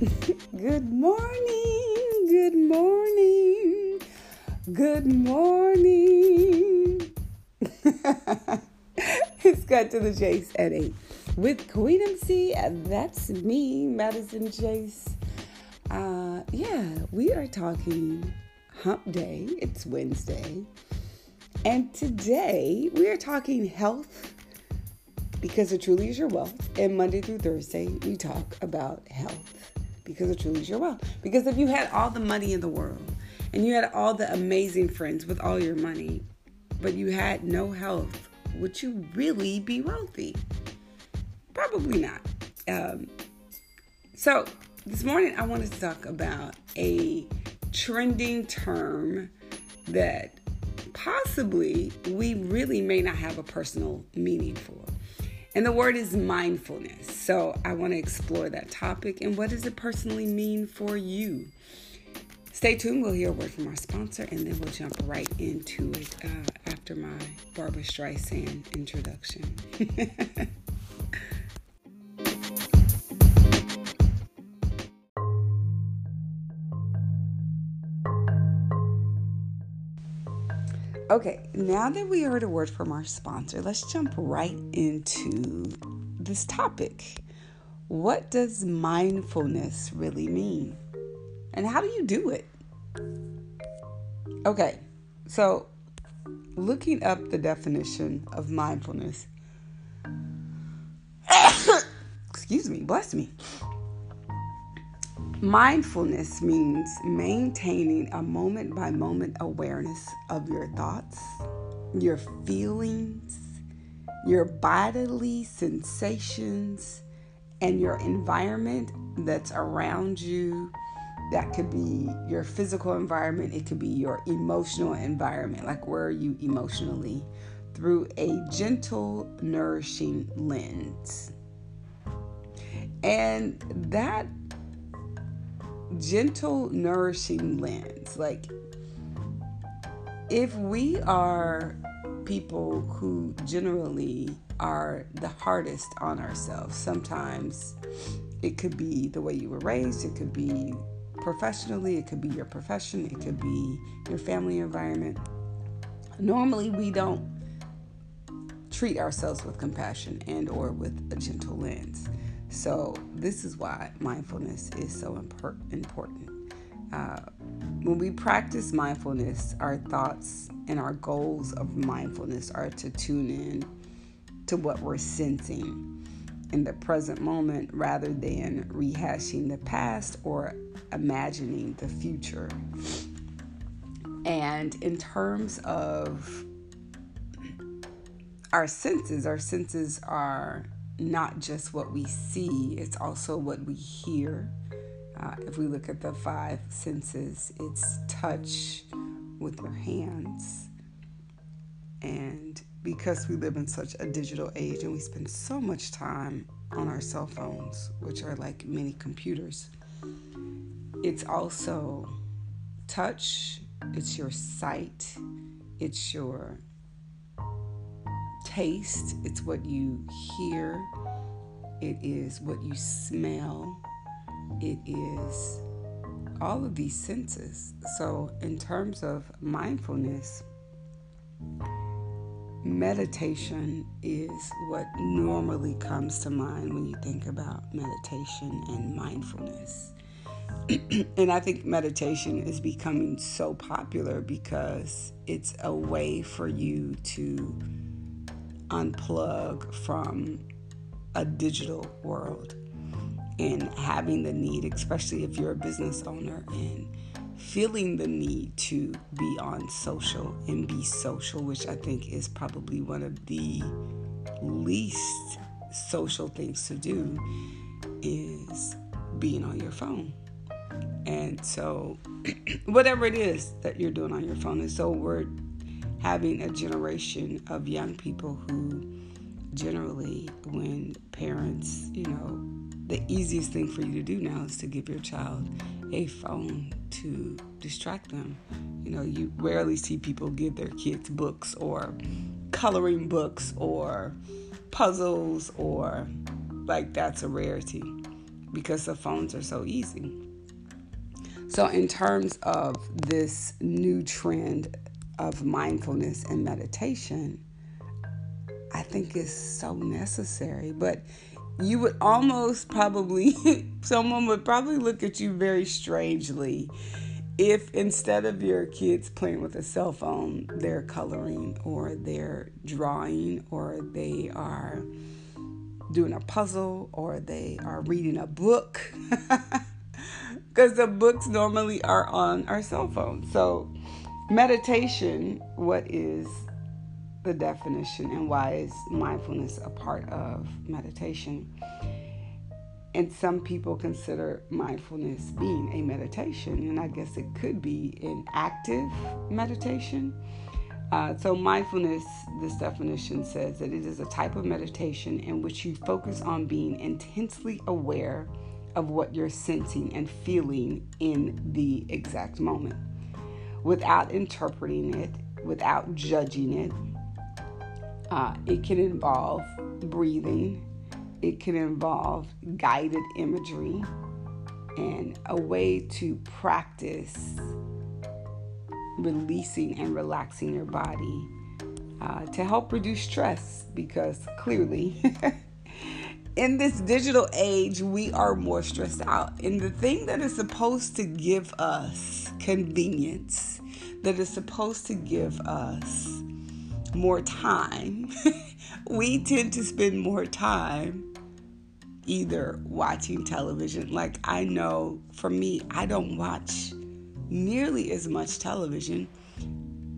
good morning, good morning, good morning. it's Cut to the Chase at 8 with Queen MC, and that's me, Madison Chase. Uh, yeah, we are talking hump day. It's Wednesday. And today we are talking health because it truly is your wealth. And Monday through Thursday, we talk about health because it truly is your wealth. Because if you had all the money in the world and you had all the amazing friends with all your money, but you had no health, would you really be wealthy? Probably not. Um, so, this morning I wanted to talk about a trending term that possibly we really may not have a personal meaning for. And the word is mindfulness. So I want to explore that topic and what does it personally mean for you? Stay tuned. We'll hear a word from our sponsor and then we'll jump right into it uh, after my Barbra Streisand introduction. Okay, now that we heard a word from our sponsor, let's jump right into this topic. What does mindfulness really mean? And how do you do it? Okay, so looking up the definition of mindfulness, excuse me, bless me. Mindfulness means maintaining a moment by moment awareness of your thoughts, your feelings, your bodily sensations, and your environment that's around you. That could be your physical environment, it could be your emotional environment. Like, where are you emotionally? Through a gentle, nourishing lens. And that gentle, nourishing lens. Like, if we are people who generally are the hardest on ourselves, sometimes it could be the way you were raised, it could be professionally, it could be your profession, it could be your family environment. Normally, we don't treat ourselves with compassion and or with a gentle lens. So, this is why mindfulness is so important. Uh, when we practice mindfulness, our thoughts and our goals of mindfulness are to tune in to what we're sensing in the present moment rather than rehashing the past or imagining the future. And in terms of our senses, our senses are not just what we see, it's also what we hear. Uh, if we look at the five senses, it's touch with your hands. And because we live in such a digital age and we spend so much time on our cell phones, which are like mini computers, it's also touch, it's your sight, it's your taste, it's what you hear, it is what you smell, it is all of these senses. So, in terms of mindfulness, meditation is what normally comes to mind when you think about meditation and mindfulness. and I think meditation is becoming so popular because it's a way for you to unplug from a digital world and having the need, especially if you're a business owner, and feeling the need to be on social and be social, which I think is probably one of the least social things to do, is being on your phone. And so, whatever it is that you're doing on your phone, and so we're having a generation of young people who generally when parents you know the easiest thing for you to do now is to give your child a phone to distract them you know you rarely see people give their kids books or coloring books or puzzles or like that's a rarity because the phones are so easy. So, in terms of this new trend of mindfulness and meditation, I think is so necessary. But you would almost probably, someone would probably look at you very strangely if instead of your kids playing with a cell phone, they're coloring or they're drawing or they are doing a puzzle or they are reading a book. Because the books normally are on our cell phone. So, meditation, what is the definition and why is mindfulness a part of meditation? And some people consider mindfulness being a meditation, and I guess it could be an active meditation. Uh, so, mindfulness, this definition says that it is a type of meditation in which you focus on being intensely aware of what you're sensing and feeling in the exact moment without interpreting it, without judging it. Uh, it can involve breathing, it can involve guided imagery, and a way to practice releasing and relaxing your body uh, to help reduce stress because clearly in this digital age we are more stressed out. And the thing that is supposed to give us convenience that is supposed to give us more time we tend to spend more time either watching television. Like i know for me i don't watch nearly as much television.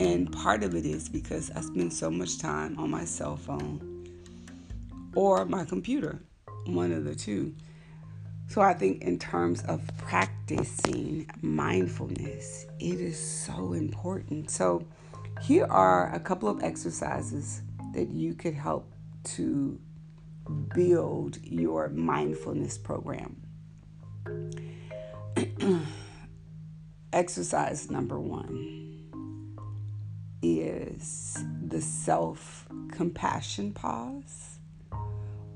And part of it is because I spend so much time on my cell phone or my computer, one of the two. So I think, in terms of practicing mindfulness, it is so important. So, here are a couple of exercises that you could help to build your mindfulness program. Exercise number one is the self compassion pause,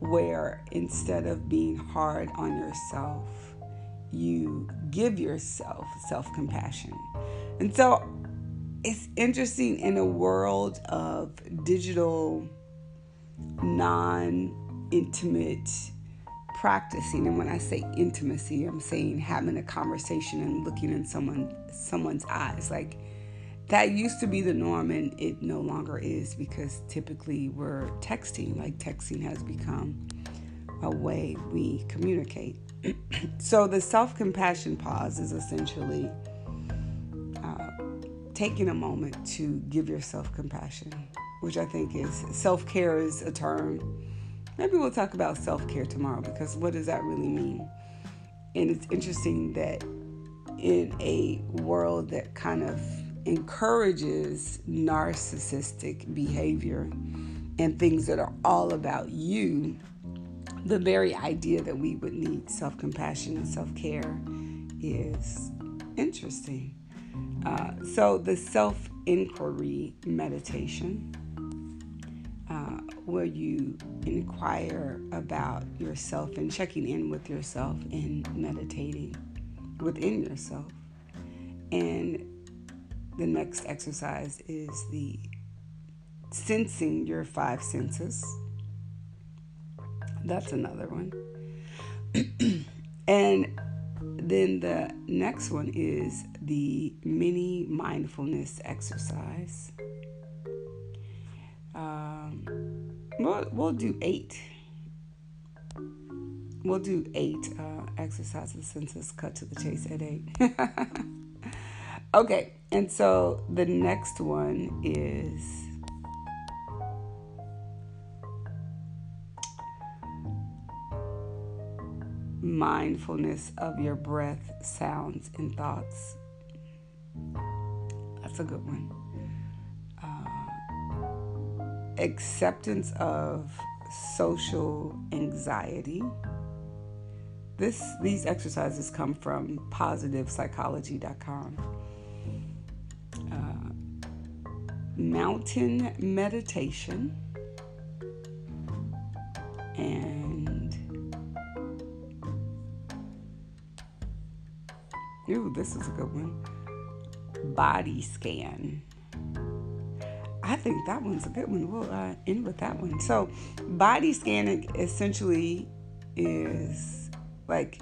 where instead of being hard on yourself, you give yourself self compassion. And so it's interesting in a world of digital, non intimate practicing and when i say intimacy i'm saying having a conversation and looking in someone someone's eyes like that used to be the norm and it no longer is because typically we're texting like texting has become a way we communicate so the self-compassion pause is essentially uh, taking a moment to give yourself compassion which i think is self-care is a term Maybe we'll talk about self care tomorrow because what does that really mean? And it's interesting that in a world that kind of encourages narcissistic behavior and things that are all about you, the very idea that we would need self compassion and self care is interesting. Uh, so, the self inquiry meditation uh, where you inquire about yourself and checking in with yourself and meditating within yourself. And the next exercise is the sensing your five senses. That's another one. and then the next one is the mini mindfulness exercise. Um, we'll, we'll do eight. We'll do eight uh, exercises since it's cut to the chase at eight. okay, and so the next one is mindfulness of your breath, sounds, and thoughts. That's a good one uh, acceptance of social anxiety. This, these exercises come from positivepsychology.com. mountain meditation and Ooh, this is a good one. Body scan. I think that one's a good one. We'll uh, end with that one. So, body scanning essentially is like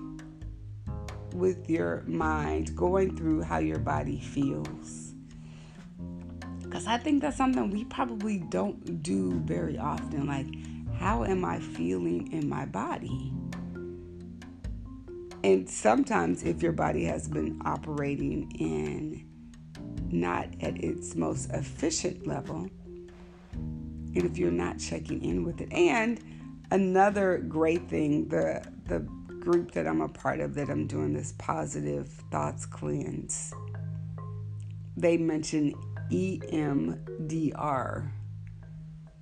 with your mind going through how your body feels. Because I think that's something we probably don't do very often. Like, how am I feeling in my body? And sometimes, if your body has been operating in not at its most efficient level, and if you're not checking in with it, and another great thing, the the group that I'm a part of that I'm doing this positive thoughts cleanse, they mention EMDR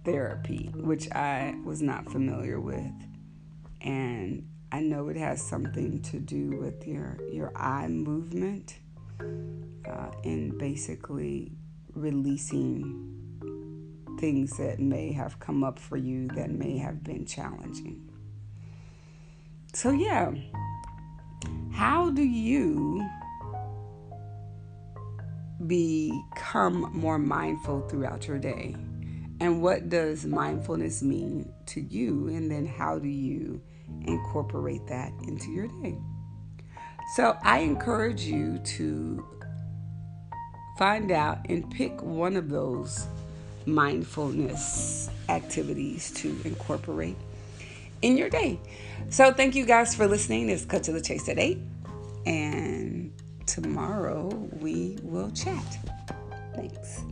therapy, which I was not familiar with, and I know it has something to do with your your eye movement uh, and basically releasing things that may have come up for you that may have been challenging. So yeah, how do you become more mindful throughout your day? And what does mindfulness mean to you? And then how do you incorporate that into your day. So I encourage you to find out and pick one of those mindfulness activities to incorporate in your day. So thank you guys for listening. It's Cut to the Chase at 8. And tomorrow we will chat. Thanks.